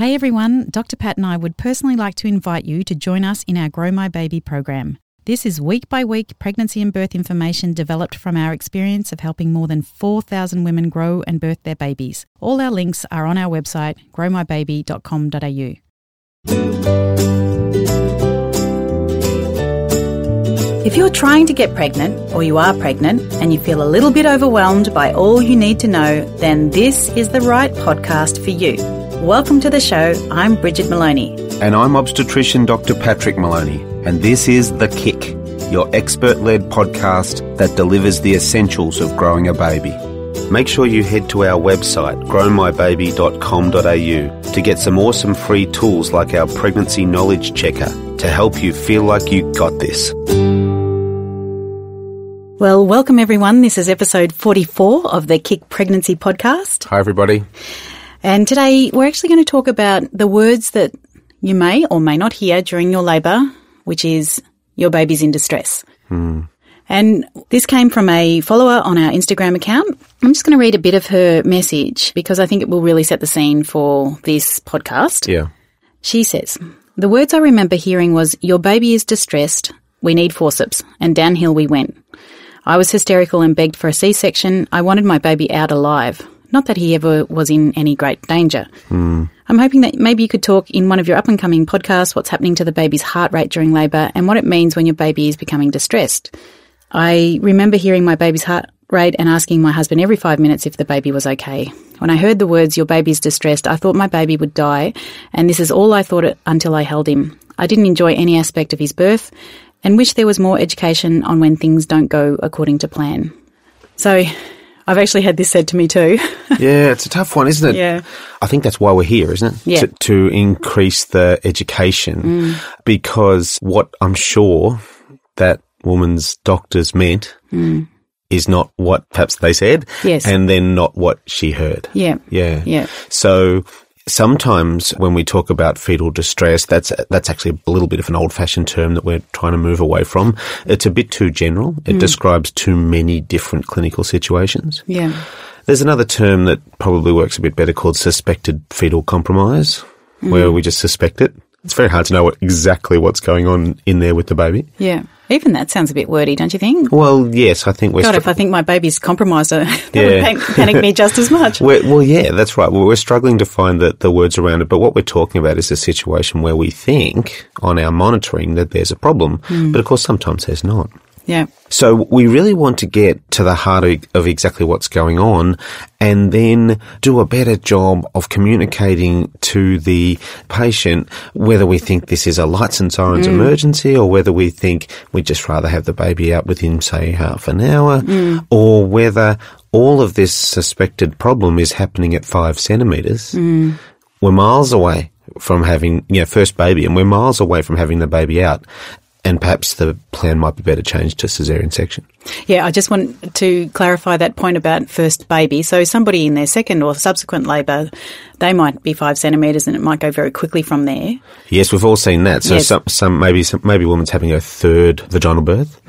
Hey everyone, Dr. Pat and I would personally like to invite you to join us in our Grow My Baby program. This is week by week pregnancy and birth information developed from our experience of helping more than 4,000 women grow and birth their babies. All our links are on our website, growmybaby.com.au. If you're trying to get pregnant, or you are pregnant, and you feel a little bit overwhelmed by all you need to know, then this is the right podcast for you. Welcome to the show. I'm Bridget Maloney. And I'm obstetrician Dr. Patrick Maloney. And this is The Kick, your expert led podcast that delivers the essentials of growing a baby. Make sure you head to our website, growmybaby.com.au, to get some awesome free tools like our pregnancy knowledge checker to help you feel like you got this. Well, welcome everyone. This is episode 44 of the Kick Pregnancy Podcast. Hi, everybody. And today we're actually going to talk about the words that you may or may not hear during your labour, which is your baby's in distress. Hmm. And this came from a follower on our Instagram account. I'm just going to read a bit of her message because I think it will really set the scene for this podcast. Yeah. She says, The words I remember hearing was, Your baby is distressed. We need forceps. And downhill we went. I was hysterical and begged for a C section. I wanted my baby out alive. Not that he ever was in any great danger. I'm hoping that maybe you could talk in one of your up and coming podcasts what's happening to the baby's heart rate during labour and what it means when your baby is becoming distressed. I remember hearing my baby's heart rate and asking my husband every five minutes if the baby was okay. When I heard the words, your baby's distressed, I thought my baby would die, and this is all I thought it until I held him. I didn't enjoy any aspect of his birth and wish there was more education on when things don't go according to plan. So, I've actually had this said to me too. Yeah, it's a tough one, isn't it? Yeah. I think that's why we're here, isn't it? Yeah. To, to increase the education mm. because what I'm sure that woman's doctors meant mm. is not what perhaps they said. Yes. And then not what she heard. yeah. Yeah. Yeah. So sometimes when we talk about fetal distress, that's that's actually a little bit of an old-fashioned term that we're trying to move away from. It's a bit too general. It mm. describes too many different clinical situations. Yeah. There's another term that probably works a bit better called suspected fetal compromise, where mm. we just suspect it. It's very hard to know what, exactly what's going on in there with the baby. Yeah. Even that sounds a bit wordy, don't you think? Well, yes, I think we're. God, str- if I think my baby's compromised, that Yeah. would panic, panic me just as much. We're, well, yeah, that's right. Well, we're struggling to find the, the words around it, but what we're talking about is a situation where we think on our monitoring that there's a problem, hmm. but of course sometimes there's not. Yeah. So we really want to get to the heart of, of exactly what's going on and then do a better job of communicating to the patient whether we think this is a lights and sirens mm. emergency or whether we think we'd just rather have the baby out within, say, half an hour mm. or whether all of this suspected problem is happening at five centimetres. Mm. We're miles away from having, you know, first baby and we're miles away from having the baby out. And perhaps the plan might be better changed to cesarean section. Yeah, I just want to clarify that point about first baby. So somebody in their second or subsequent labour, they might be five centimetres and it might go very quickly from there. Yes, we've all seen that. So Yes. some, some maybe some, maybe a woman's having her third vaginal birth,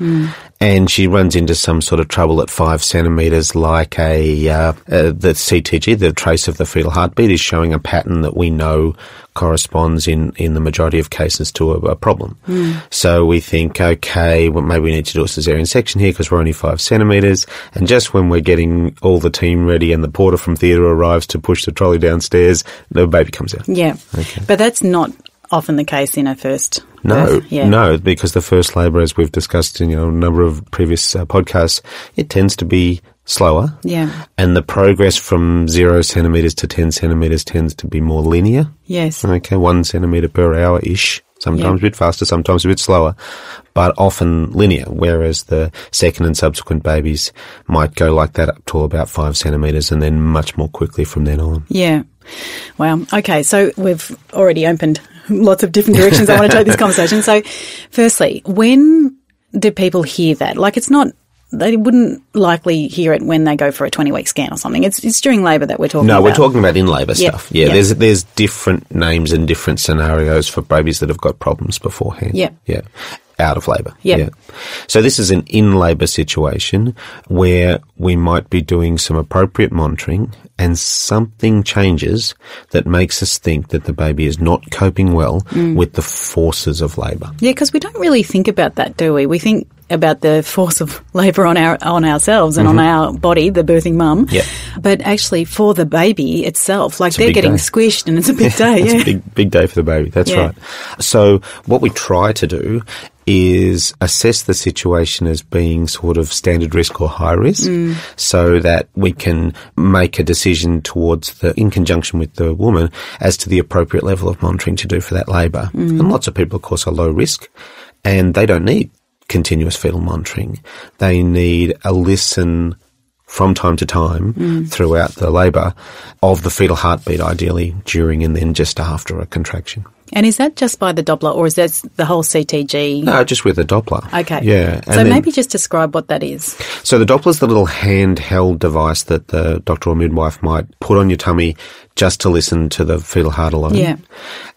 and she runs into some sort of trouble at five centimeters, like a uh, uh, the CTG, the trace of the fetal heartbeat, is showing a pattern that we know corresponds in in the majority of cases to a, a problem. So we think, okay, well, maybe we need to do a cesarean section here because we're only five centimeters, and just when we're getting all the team ready and the porter from theatre arrives to push the trolley downstairs, the baby comes out. Yeah. But that's not often the case in a first No, birth. Yeah. no, because the first labour, as we've discussed in you know, a number of previous uh, podcasts, it tends to be slower. Yeah. And the progress from zero centimetres to 10 centimetres tends to be more linear. Yes. Okay, one centimetre per hour ish. Sometimes a bit faster, sometimes a bit slower, but often linear, whereas the second and subsequent babies might go like that up to about five centimetres and then much more quickly from then on. Yeah. Wow. Okay. So we've already opened lots of different directions I want to take this conversation. So, firstly, when do people hear that? Like, it's not, they wouldn't likely hear it when they go for a 20 week scan or something. It's, it's during labour that we're talking about. No, about. we're talking about in labour Yeah, stuff. Yeah, yeah. there's there's different names and different scenarios for babies that have got problems beforehand. Yeah. yeah. Out of labour. Yeah. So this is an in labour situation where we might be doing some appropriate monitoring and something changes that makes us think that the baby is not coping well Mm. with the forces of labour. Yeah, because we don't really think about that, do we? We think about the force of labour on our on ourselves and on our body, the birthing mum. Mm-hmm. Yeah. But actually, for the baby itself, like a they're getting day. squished, and it's a big day. It's Yeah. a big, big day for the baby. That's Yeah. right. So what we try to do is assess the situation as being sort of standard risk or high risk Mm. so that we can make a decision towards the, in conjunction with the woman as to the appropriate level of monitoring to do for that labour. Mm. And lots of people, of course, are low risk and they don't need continuous fetal monitoring. They need a listen from time to time Mm. throughout the labour of the fetal heartbeat, ideally during and then just after a contraction. And is that just by the Doppler, or is that the whole CTG? No, just with the Doppler. Okay. Yeah. So maybe just describe what that is. So the Doppler's the little handheld device that the doctor or midwife might put on your tummy just to listen to the fetal heart alone. Yeah.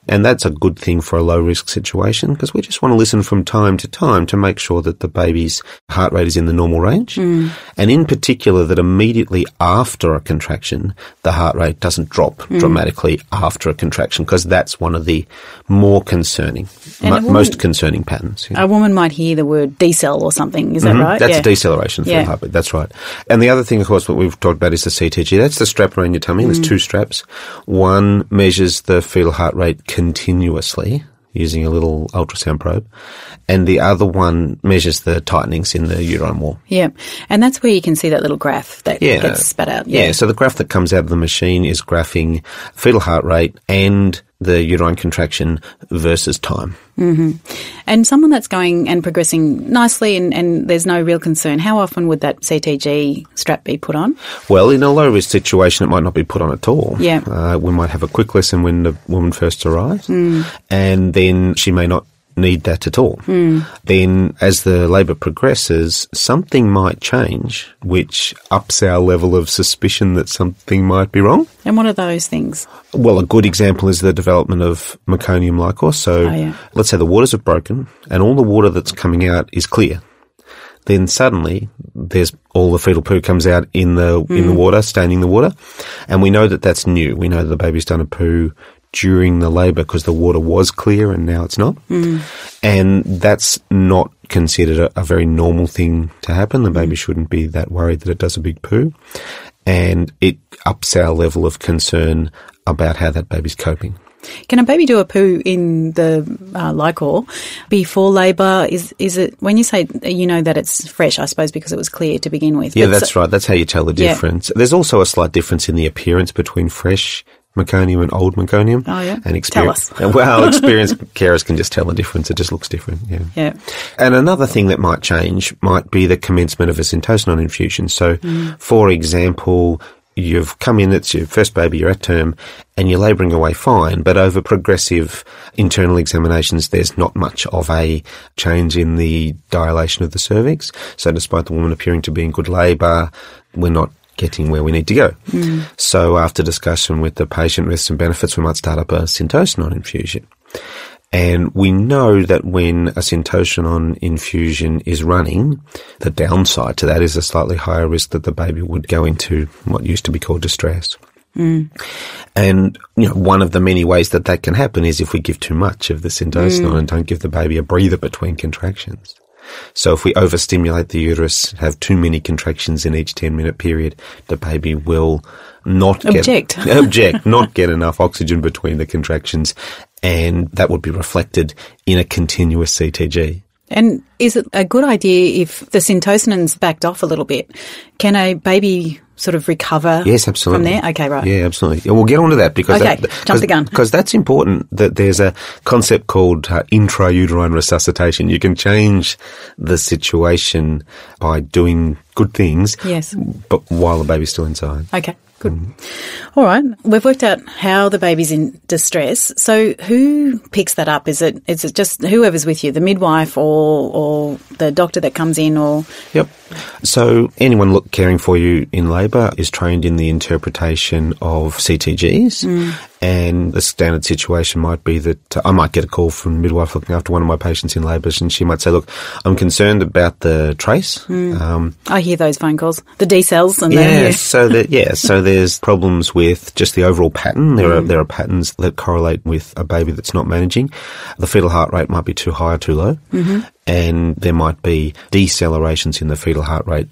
And that's a good thing for a low risk situation because we just want to listen from time to time to make sure that the baby's heart rate is in the normal range. Mm. And in particular, that immediately after a contraction, the heart rate doesn't drop Mm. dramatically after a contraction because that's one of the more concerning, mo- woman- most concerning patterns. yeah. A woman might hear the word decel or something. Is that right? Mm-hmm. That's yeah. a deceleration for Yeah. the heartbeat. That's right. And the other thing, of course, what we've talked about is the CTG. That's the strap around your tummy. Mm. There's two straps. One measures the fetal heart rate continuously using a little ultrasound probe, and the other one measures the tightenings in the uterine wall. Yeah. And that's where you can see that little graph that Yeah. gets spat out. Yeah. Yeah. So the graph that comes out of the machine is graphing fetal heart rate and the uterine contraction versus time. And someone that's going and progressing nicely and, and there's no real concern, how often would that CTG strap be put on? Well, in a low risk situation, it might not be put on at all. Yeah. Uh, we might have a quick lesson when the woman first arrives, and then she may not need that at all. Hmm. Then, as the labour progresses, something might change, which ups our level of suspicion that something might be wrong. And what are those things? Well, a good example is the development of meconium liquor. So, Oh, yeah. let's say the waters have broken, and all the water that's coming out is clear then suddenly there's all the fetal poo comes out in the in the hmm. water, staining the water, and we know that that's new. We know that the baby's done a poo during the labour because the water was clear and now it's not, and that's not considered a, a very normal thing to happen. The baby shouldn't be that worried that it does a big poo, and it ups our level of concern about how that baby's coping. Can a baby do a poo in the uh, liquor before labour? Is is it when you say you know that it's fresh? I suppose because it was clear to begin with. Yeah, that's so- right. That's how you tell the Yeah. difference. There's also a slight difference in the appearance between fresh meconium and old meconium. Oh, yeah? And experience. Well, experienced carers can just tell the difference. It just looks different. Yeah. Yeah. And another thing that might change might be the commencement of a syntocinon infusion. So, mm. for example, you've come in, it's your first baby, you're at term, and you're labouring away fine, but over progressive internal examinations, there's not much of a change in the dilation of the cervix. So, despite the woman appearing to be in good labour, we're not getting where we need to go. So, after discussion with the patient, risks and benefits, we might start up a syntocinon infusion. And we know that when a syntocinon infusion is running, the downside to that is a slightly higher risk that the baby would go into what used to be called distress. And you know, one of the many ways that that can happen is if we give too much of the syntocinon mm. and don't give the baby a breather between contractions. So if we overstimulate the uterus, have too many contractions in each 10 minute period, the baby will not Object. get, object, not get enough oxygen between the contractions. And that would be reflected in a continuous CTG. And is it a good idea if the syntocinon's backed off a little bit? Can a baby sort of recover Yes, absolutely. from there? Okay, right. Yeah, absolutely. Yeah, we'll get onto that because Okay, that, jump the gun. because that's important. That there's a concept called uh, intrauterine resuscitation. You can change the situation by doing good things, Yes. but while the baby's still inside. Okay, good. Mm-hmm. All right, we've worked out how the baby's in distress. So who picks that up? Is it is it just whoever's with you, the midwife or or the doctor that comes in, or Yep. So anyone look, caring for you in labour is trained in the interpretation of CTGs mm. And the standard situation might be that I might get a call from midwife looking after one of my patients in labour, and she might say, "Look, I'm concerned about the trace." Hmm. Um, I hear those phone calls, the decels, and yeah, the, so that yeah, so there's problems with just the overall pattern. There are hmm. there are patterns that correlate with a baby that's not managing. The fetal heart rate might be too high or too low, mm-hmm. And there might be decelerations in the fetal heart rate.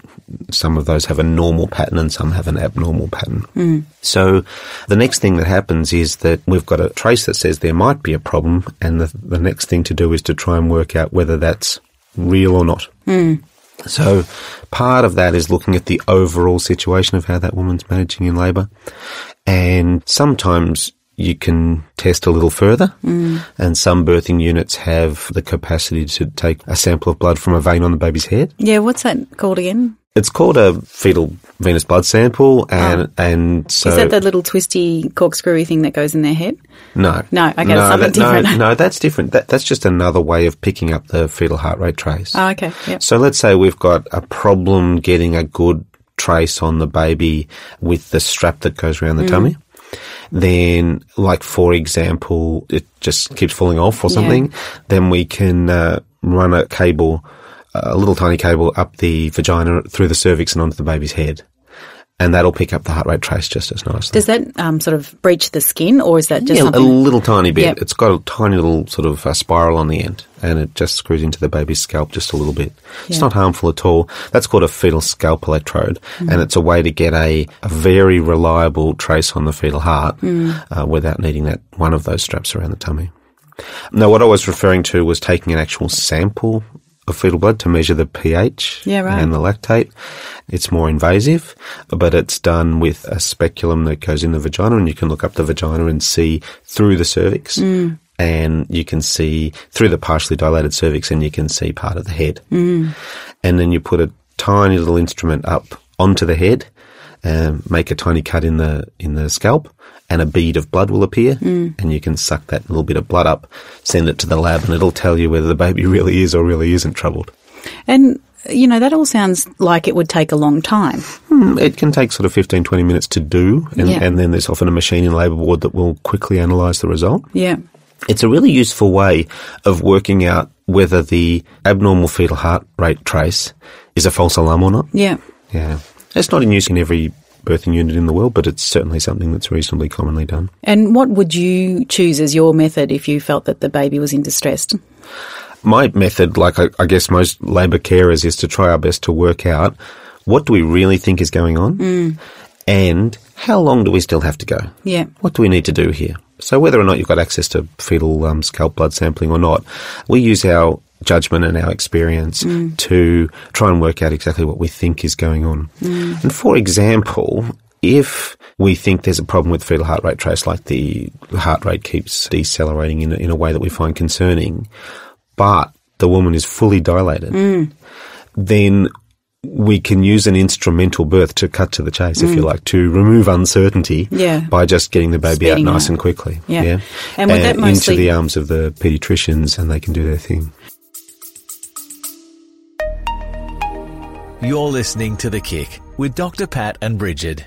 Some of those have a normal pattern, and some have an abnormal pattern. Hmm. So the next thing that happens is that we've got a trace that says there might be a problem, and the the next thing to do is to try and work out whether that's real or not. Hmm. So part of that is looking at the overall situation of how that woman's managing in labour. And sometimes you can test a little further mm. and some birthing units have the capacity to take a sample of blood from a vein on the baby's head. yeah. What's that called again? It's called a fetal venous blood sample oh. and, and so. Is that the little twisty corkscrewy thing that goes in their head? no. No, okay, that's something that- different. No, that's different. That, that's just another way of picking up the fetal heart rate trace. Oh, okay. Yep. So let's say we've got a problem getting a good trace on the baby with the strap that goes around the mm. tummy. Then, like for example, it just keeps falling off or Yeah. something. Then we can uh, run a cable, a little tiny cable up the vagina through the cervix and onto the baby's head, and that'll pick up the heart rate trace just as nicely. Does that um, sort of breach the skin, or is that just Yeah, a little tiny bit. Yep. It's got a tiny little sort of uh, spiral on the end, and it just screws into the baby's scalp just a little bit. It's not harmful at all. That's called a fetal scalp electrode, and it's a way to get a, a very reliable trace on the fetal heart uh, without needing that one of those straps around the tummy. Now, what I was referring to was taking an actual sample of fetal blood to measure the pH Yeah, right. and the lactate. It's more invasive, but it's done with a speculum that goes in the vagina, and you can look up the vagina and see through the cervix. Mm. And you can see through the partially dilated cervix, and you can see part of the head. Mm. And then you put a tiny little instrument up onto the head, and make a tiny cut in the in the scalp, and a bead of blood will appear, and you can suck that little bit of blood up, send it to the lab, and it'll tell you whether the baby really is or really isn't troubled. And you know that all sounds like it would take a long time. Mm, It can take sort of 15, 20 minutes to do, and, Yeah. and then there's often a machine in labour ward that will quickly analyse the result. Yeah. It's a really useful way of working out whether the abnormal fetal heart rate trace is a false alarm or not. Yeah. Yeah. It's not in use in every birthing unit in the world, but it's certainly something that's reasonably commonly done. And what would you choose as your method if you felt that the baby was in distress? My method, like I, I guess most labour carers, is to try our best to work out what do we really think is going on and how long do we still have to go? Yeah. What do we need to do here? So whether or not you've got access to fetal um, scalp blood sampling or not, we use our judgment and our experience mm. to try and work out exactly what we think is going on. Mm. And for example, if we think there's a problem with fetal heart rate trace, like the heart rate keeps decelerating in, a- in a way that we find concerning, but the woman is fully dilated, mm. then we can use an instrumental birth to cut to the chase, if you like, to remove uncertainty Yeah. by just getting the baby Speeding out nice out. and quickly. Yeah. And would that into the arms of the paediatricians and they can do their thing. You're listening to The Kick with Dr. Pat and Bridget.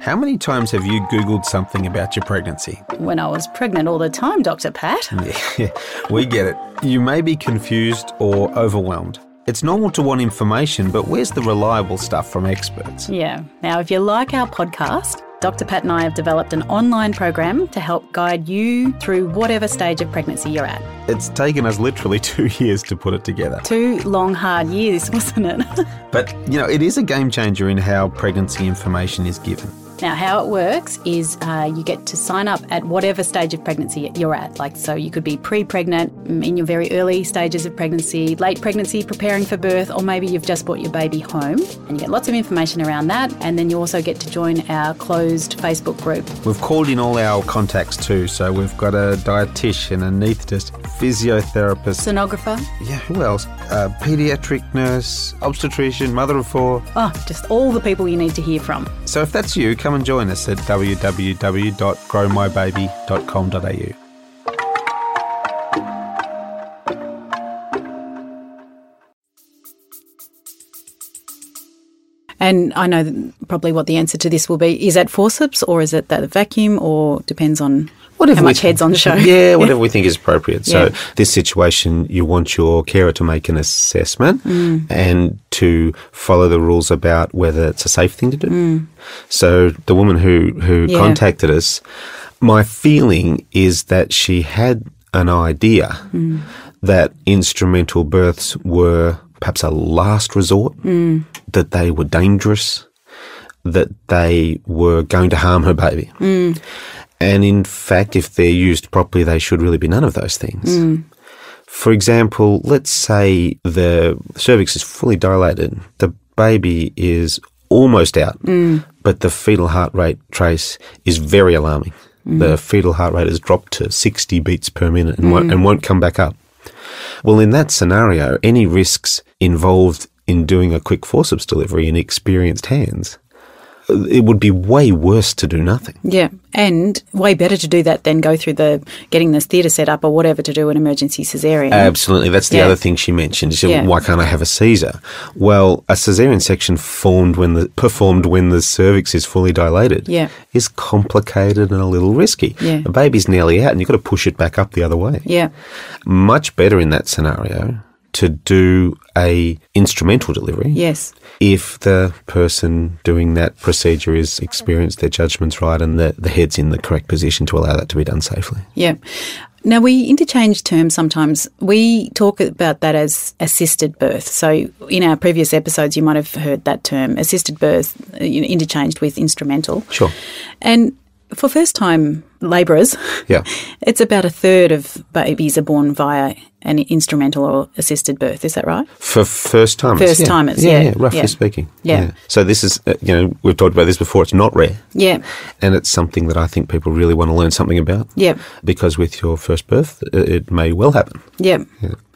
How many times have you Googled something about your pregnancy? When I was pregnant all the time, Dr. Pat. Yeah, we get it. You may be confused or overwhelmed. It's normal to want information, but where's the reliable stuff from experts? Yeah. Now, if you like our podcast, Dr. Pat and I have developed an online program to help guide you through whatever stage of pregnancy you're at. It's taken us literally two years to put it together. Two long, hard years, wasn't it? But, you know, it is a game changer in how pregnancy information is given. Now, how it works is uh, you get to sign up at whatever stage of pregnancy you're at. Like, so you could be pre pregnant, mm, in your very early stages of pregnancy, late pregnancy, preparing for birth, or maybe you've just brought your baby home. And you get lots of information around that. And then you also get to join our closed Facebook group. We've called in all our contacts too, so we've got a dietitian, anaesthetist, physiotherapist. Sonographer. yeah, who else? A pediatric nurse, obstetrician, mother of four. Oh, just all the people you need to hear from. So if that's you, come and join us at www.growmybaby.com.au. And I know probably what the answer to this will be. Is that forceps or is it that vacuum or depends on Whatever how much head's on the show? Yeah, whatever we think is appropriate. So, Yeah. this situation, you want your carer to make an assessment Mm. and to follow the rules about whether it's a safe thing to do. So, the woman who, who Mm. Yeah. contacted us, my feeling is that she had an idea Mm. that instrumental births were perhaps a last resort, Mm. that they were dangerous, that they were going to harm her baby. And in fact, if they're used properly, they should really be none of those things. Hmm. For example, let's say the cervix is fully dilated, the baby is almost out, hmm. but the fetal heart rate trace is very alarming. Hmm. The fetal heart rate has dropped to 60 beats per minute and, won't, and won't come back up. Well, in that scenario, any risks involved in doing a quick forceps delivery in experienced hands, it would be way worse to do nothing. Yeah, and way better to do that than go through the getting this theatre set up or whatever to do an emergency cesarean. Absolutely. That's the Yeah. other thing she mentioned. She said, Yeah. why can't I have a Caesar? Well, a cesarean section formed when the, performed when the cervix is fully dilated Yeah. is complicated and a little risky. Yeah. The baby's nearly out and you've got to push it back up the other way. yeah, Much better in that scenario to do a instrumental delivery yes, if the person doing that procedure is experienced, their judgment's right, and the, the head's in the correct position to allow that to be done safely. yeah. Now we interchange terms sometimes. We talk about that as assisted birth. So in our previous episodes, you might have heard that term, assisted birth, uh, you know, interchanged with instrumental. Sure. And for first time labourers, Yeah. it's about a third of babies are born via an instrumental or assisted birth. Is that right? For first timers. First yeah. timers, yeah. yeah, roughly yeah. speaking. Yeah. So this is, uh, you know, we've talked about this before, it's not rare. Yeah. And it's something that I think people really want to learn something about. Yeah. Because with your first birth, uh, it may well happen. Yeah.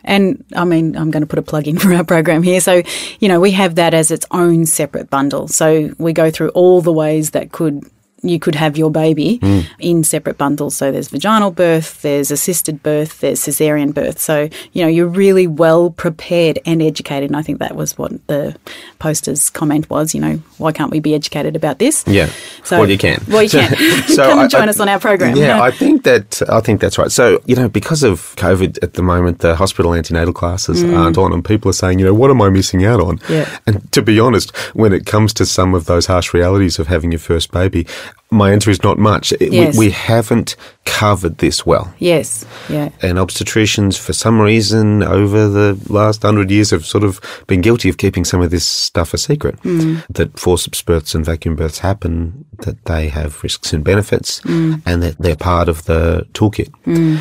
And I mean, I'm going to put a plug in for our program here. So, you know, we have that as its own separate bundle. So we go through all the ways that could you could have your baby in separate bundles. So there's vaginal birth, there's assisted birth, there's cesarean birth. So, you know, you're really well prepared and educated. And I think that was what the poster's comment was, you know, why can't we be educated about this? Yeah. So, well, you can. Well, you can. so Come I- and join I- us on our program. Yeah, I think that I think that's right. So you know, because of COVID at the moment, the hospital antenatal classes aren't on, and people are saying, you know, what am I missing out on? Mm. Yeah. And to be honest, when it comes to some of those harsh realities of having your first baby, my answer is not much. Yes. We, we haven't covered this well. Yes. Yeah. And obstetricians, for some reason, over the last hundred years, have sort of been guilty of keeping some of this stuff a secret. Mm. That forceps births and vacuum births happen, that they have risks and benefits, mm. and that they're part of the toolkit. Mm.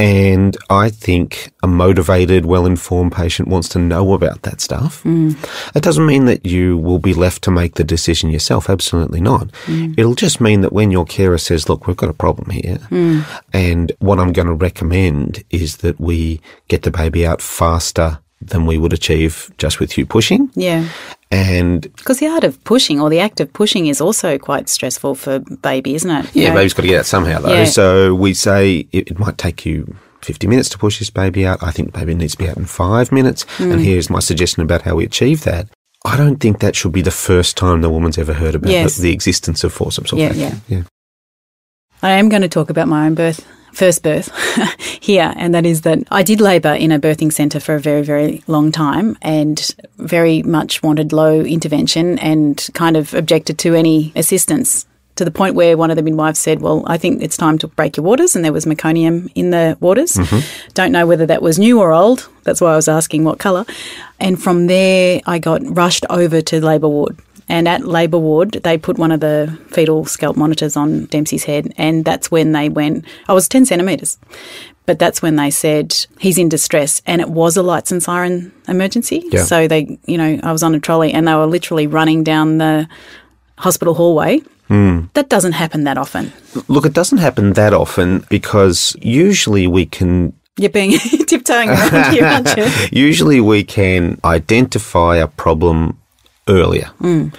And I think a motivated, well informed patient wants to know about that stuff. Mm. It doesn't mean that you will be left to make the decision yourself. Absolutely not. Mm. It'll just mean that when your carer says, look, we've got a problem here, mm. and what I'm going to recommend is that we get the baby out faster than we would achieve just with you pushing. Yeah. And Because the art of pushing or the act of pushing is also quite stressful for baby, isn't it? You Yeah, know? baby's got to get out somehow, though. Yeah. So we say it, it might take you 50 minutes to push this baby out. I think the baby needs to be out in five minutes. Mm. And here's my suggestion about how we achieve that. I don't think that should be the first time the woman's ever heard about Yes. the, the existence of forceps or Yeah, vacuum. yeah. I am going to talk about my own birth, first birth here, and that is that I did labour in a birthing centre for a very, very long time and very much wanted low intervention and kind of objected to any assistance to the point where one of the midwives said, Well, I think it's time to break your waters. And there was meconium in the waters. Mm-hmm. Don't know whether that was new or old. That's why I was asking what colour. And from there, I got rushed over to labour ward. And at labour ward, they put one of the fetal scalp monitors on Dempsey's head. And that's when they went, I was 10 centimetres. But that's when they said he's in distress, and it was a lights and siren emergency. Yeah. So they, you know, I was on a trolley, and they were literally running down the hospital hallway. Hmm. That doesn't happen that often. Look, it doesn't happen that often because usually we can You're being tiptoeing around here, aren't you? Usually we can identify a problem earlier. Mm.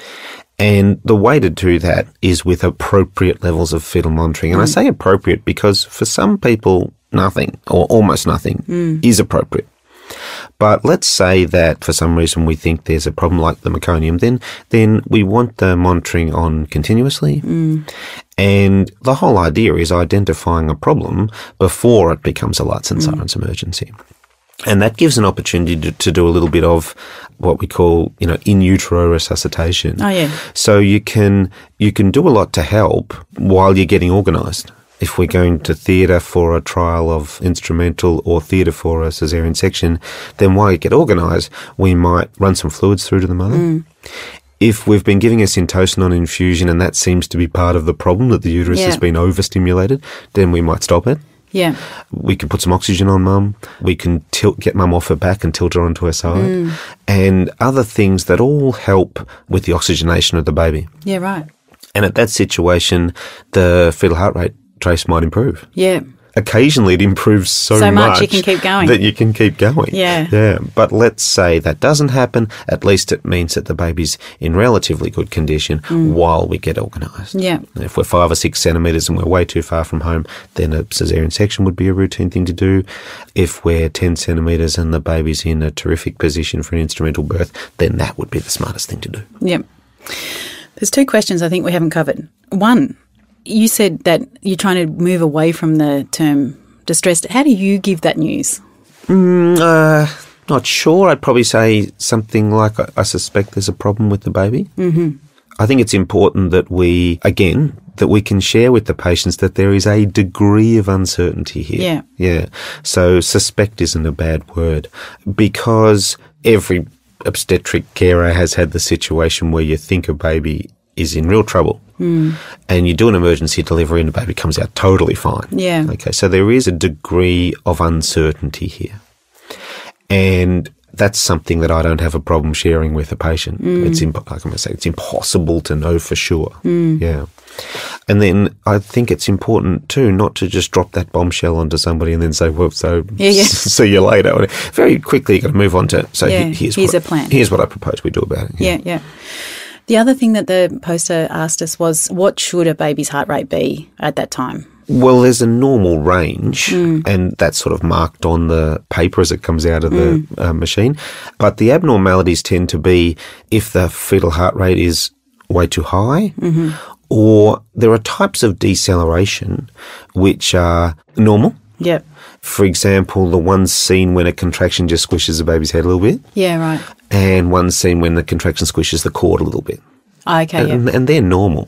And the way to do that is with appropriate levels of fetal monitoring. And I mm. say appropriate because for some people, nothing or almost nothing mm. is appropriate. But let's say that for some reason we think there's a problem like the meconium, then then we want the monitoring on continuously. And the whole idea is identifying a problem before it becomes a lights and sirens emergency. And that gives an opportunity to, to do a little bit of what we call, you know, in utero resuscitation. Oh, yeah. So you can you can do a lot to help while you're getting organised. If we're going to theatre for a trial of instrumental or theatre for a caesarean section, then while you get organised, we might run some fluids through to the mother. Mm. If we've been giving a syntocinon infusion and that seems to be part of the problem that the uterus Yeah. has been overstimulated, then we might stop it. Yeah. We can put some oxygen on mum. We can tilt, get mum off her back and tilt her onto her side. Mm. And other things that all help with the oxygenation of the baby. Yeah, right. And at that situation, the fetal heart rate trace might improve. Yeah. Occasionally it improves so, So much you can keep going. That you can keep going. Yeah. Yeah. But let's say that doesn't happen. At least it means that the baby's in relatively good condition Mm. while we get organised. Yeah. If we're five or six centimetres and we're way too far from home, then a caesarean section would be a routine thing to do. If we're 10 centimetres and the baby's in a terrific position for an instrumental birth, then that would be the smartest thing to do. Yep. There's two questions I think we haven't covered. One, you said that you're trying to move away from the term distressed. How do you give that news? Uh, not sure. I'd probably say something like I, I suspect there's a problem with the baby. Mm-hmm. I think it's important that we, again, that we can share with the patients that there is a degree of uncertainty here. Yeah. Yeah. So suspect isn't a bad word because every obstetric carer has had the situation where you think a baby is in real trouble. Hmm. And you do an emergency delivery and the baby comes out totally fine. Yeah. Okay, so there is a degree of uncertainty here. And that's something that I don't have a problem sharing with a patient. Hmm. It's imp- like I'm going to say, it's impossible to know for sure. Hmm. Yeah. And then I think it's important too not to just drop that bombshell onto somebody and then say, "Well, so Yeah, yeah. see you later." Very quickly, you got to move on to. So Yeah, here's, here's what, a plan. Here's what I propose we do about it. Yeah, yeah. The other thing that the poster asked us was what should a baby's heart rate be at that time? Well, there's a normal range, Mm. and that's sort of marked on the paper as it comes out of Mm. the uh, machine. But the abnormalities tend to be if the fetal heart rate is way too high, Mm-hmm. or there are types of deceleration which are normal. Yep. For example, the ones seen when a contraction just squishes the baby's head a little bit, Yeah, right. And ones seen when the contraction squishes the cord a little bit Ah, Okay, yeah. and, and they're normal.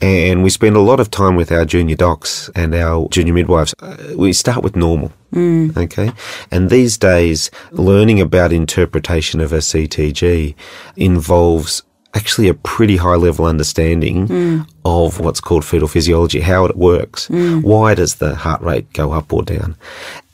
And we spend a lot of time with our junior docs and our junior midwives. Uh, we start with normal. Mm. Okay. And these days, learning about interpretation of a CTG involves actually a pretty high level understanding of what's called fetal physiology, how it works. Why does the heart rate go up or down?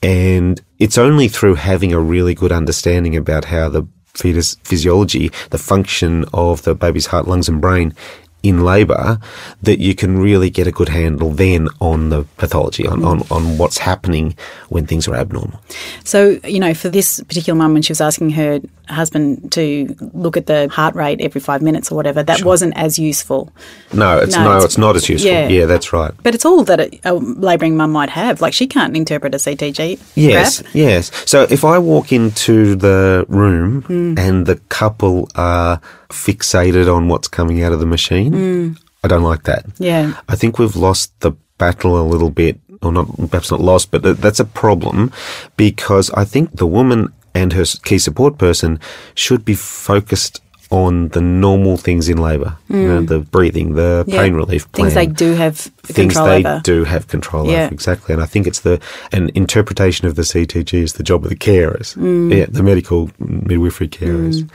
And it's only through having a really good understanding about how the fetus physiology, the function of the baby's heart, lungs, and brain in labour, that you can really get a good handle then on the pathology, on, on, on what's happening when things are abnormal. So, you know, for this particular mum, when she was asking her husband to look at the heart rate every five minutes or whatever, that wasn't as useful. No, it's No, no, it's- it's, not as useful. yeah. Yeah, that's right. But it's all that a, a labouring mum might have. Like, she can't interpret a CTG. Yes, yes. So if I walk into the room Hmm. and the couple are fixated on what's coming out of the machine, mm. I don't like that. Yeah. I think we've lost the battle a little bit, or not, perhaps not lost, but th- that's a problem because I think the woman and her key support person should be focused on the normal things in labour, you know, the breathing, the. Yeah. pain relief plan, things they do have control over. things they over. do have control Yeah. over exactly and i think it's the an interpretation of the ctg is the job of the carers Mm. yeah the medical midwifery carers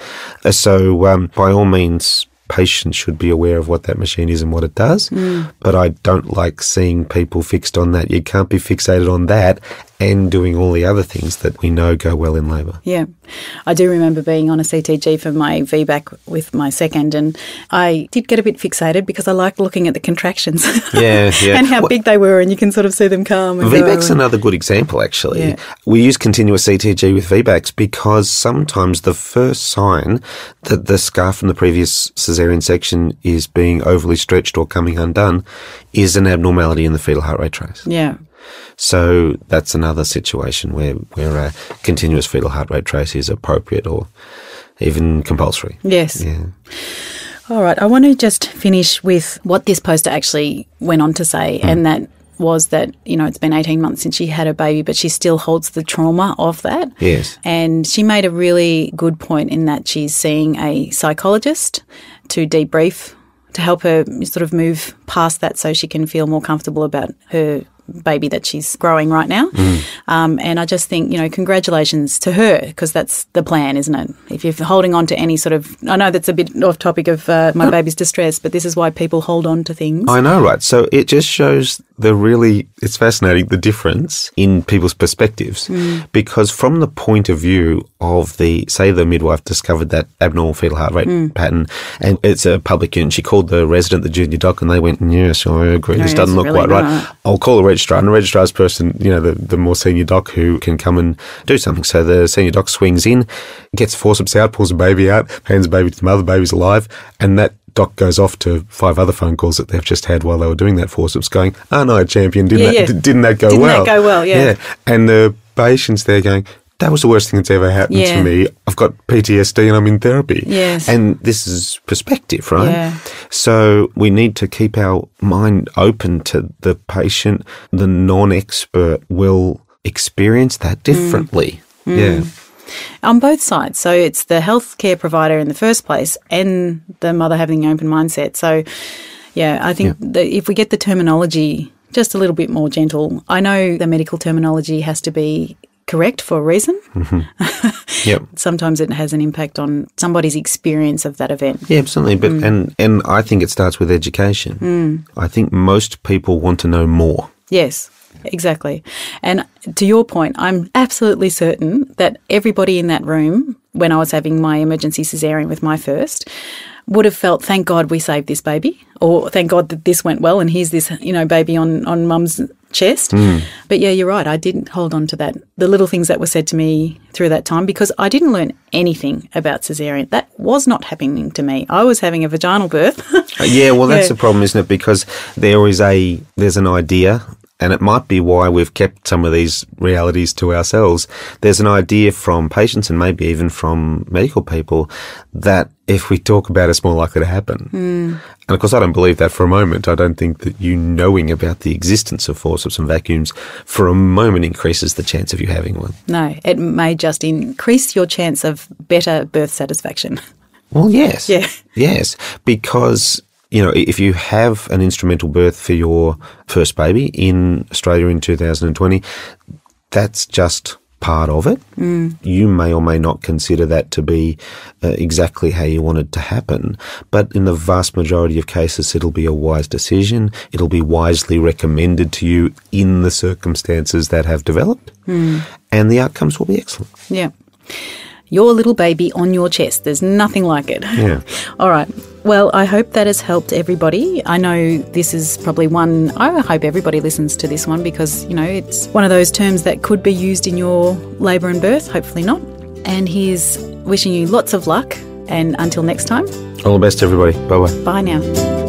Uh, so um, by all means patients should be aware of what that machine is and what it does Mm. but i don't like seeing people fixed on that you can't be fixated on that and doing all the other things that we know go well in labour Yeah. I do remember being on a CTG for my VBAC with my second, and I did get a bit fixated because I liked looking at the contractions. Yeah, yeah. and how Well- big they were, and you can sort of see them come. VBAC's another good example, actually. Yeah. We use continuous CTG with VBACs because sometimes the first sign that the scar from the previous caesarean section is being overly stretched or coming undone is an abnormality in the fetal heart rate trace. Yeah. So that's another situation where, where a continuous fetal heart rate trace is appropriate or even compulsory. Yes. Yeah. All right. I want to just finish with what this poster actually went on to say, Hmm. and that was that, you know, it's been 18 months since she had a baby, but she still holds the trauma of that. Yes. And she made a really good point in that she's seeing a psychologist to debrief, to help her sort of move past that so she can feel more comfortable about her baby that she's growing right now. Um, and I just think, you know, congratulations to her because that's the plan, isn't it? If you're holding on to any sort of, I know that's a bit off topic of uh, my baby's distress, but this is why people hold on to things. I know, right? So it just shows the really, it's fascinating, the difference in people's perspectives. Because from the point of view of the, say, the midwife discovered that abnormal fetal heart rate pattern, and it's a public unit, she called the resident, the junior doc, and they went, yes, I agree, this doesn't look really quite right. I'll call the registrar, and the registrar's person, you know, the, the more senior doc who can come and do something. So the senior doc swings in, gets forceps out, pulls the baby out, hands the baby to the mother, the baby's alive, and that doc goes off to five other phone calls that they've just had while they were doing that forceps going, oh no, champion, didn't, Yeah, that, yeah. d- didn't that go well? Didn't that go well, Yeah. yeah. And the patient's there going, that was the worst thing that's ever happened Yeah. to me. I've got PTSD and I'm in therapy. Yes. And this is perspective, right? Yeah. So we need to keep our mind open to the patient. The non-expert will experience that differently. Mm. Yeah. on both sides. So it's the healthcare provider in the first place and the mother having an open mindset. So, yeah, I think that if we get the terminology just a little bit more gentle, I know the medical terminology has to be correct for a reason. Yep. Sometimes it has an impact on somebody's experience of that event. Yeah, absolutely. Mm. But and and I think it starts with education. I think most people want to know more. Yes, exactly. And to your point, I'm absolutely certain that everybody in that room, when I was having my emergency cesarean with my first, would have felt, thank God we saved this baby, or thank God that this went well, and here's this, you know, baby on, on mum's chest. Hmm. But yeah, you're right. I didn't hold on to that. The little things that were said to me through that time because I didn't learn anything about cesarean. That was not happening to me. I was having a vaginal birth. Yeah, well, that's Yeah. the problem, isn't it? Because there is a there's an idea, and it might be why we've kept some of these realities to ourselves. There's an idea from patients and maybe even from medical people that if we talk about it, it's more likely to happen. Hmm. And of course, I don't believe that for a moment. I don't think that you knowing about the existence of forceps and vacuums for a moment increases the chance of you having one. no, it may just increase your chance of better birth satisfaction. Well, yes. Yeah. Yes. Because, you know, if you have an instrumental birth for your first baby in Australia in 2020, that's just part of it. Mm. You may or may not consider that to be uh, exactly how you want it to happen. But in the vast majority of cases, it'll be a wise decision. It'll be wisely recommended to you in the circumstances that have developed. And the outcomes will be excellent. Yeah. Your little baby on your chest. There's nothing like it. Yeah. All right. Well, I hope that has helped everybody. I know this is probably one, I hope everybody listens to this one because, you know, it's one of those terms that could be used in your labour and birth, hopefully not. And he's wishing you lots of luck. And until next time, All the best, everybody. Bye bye. bye now.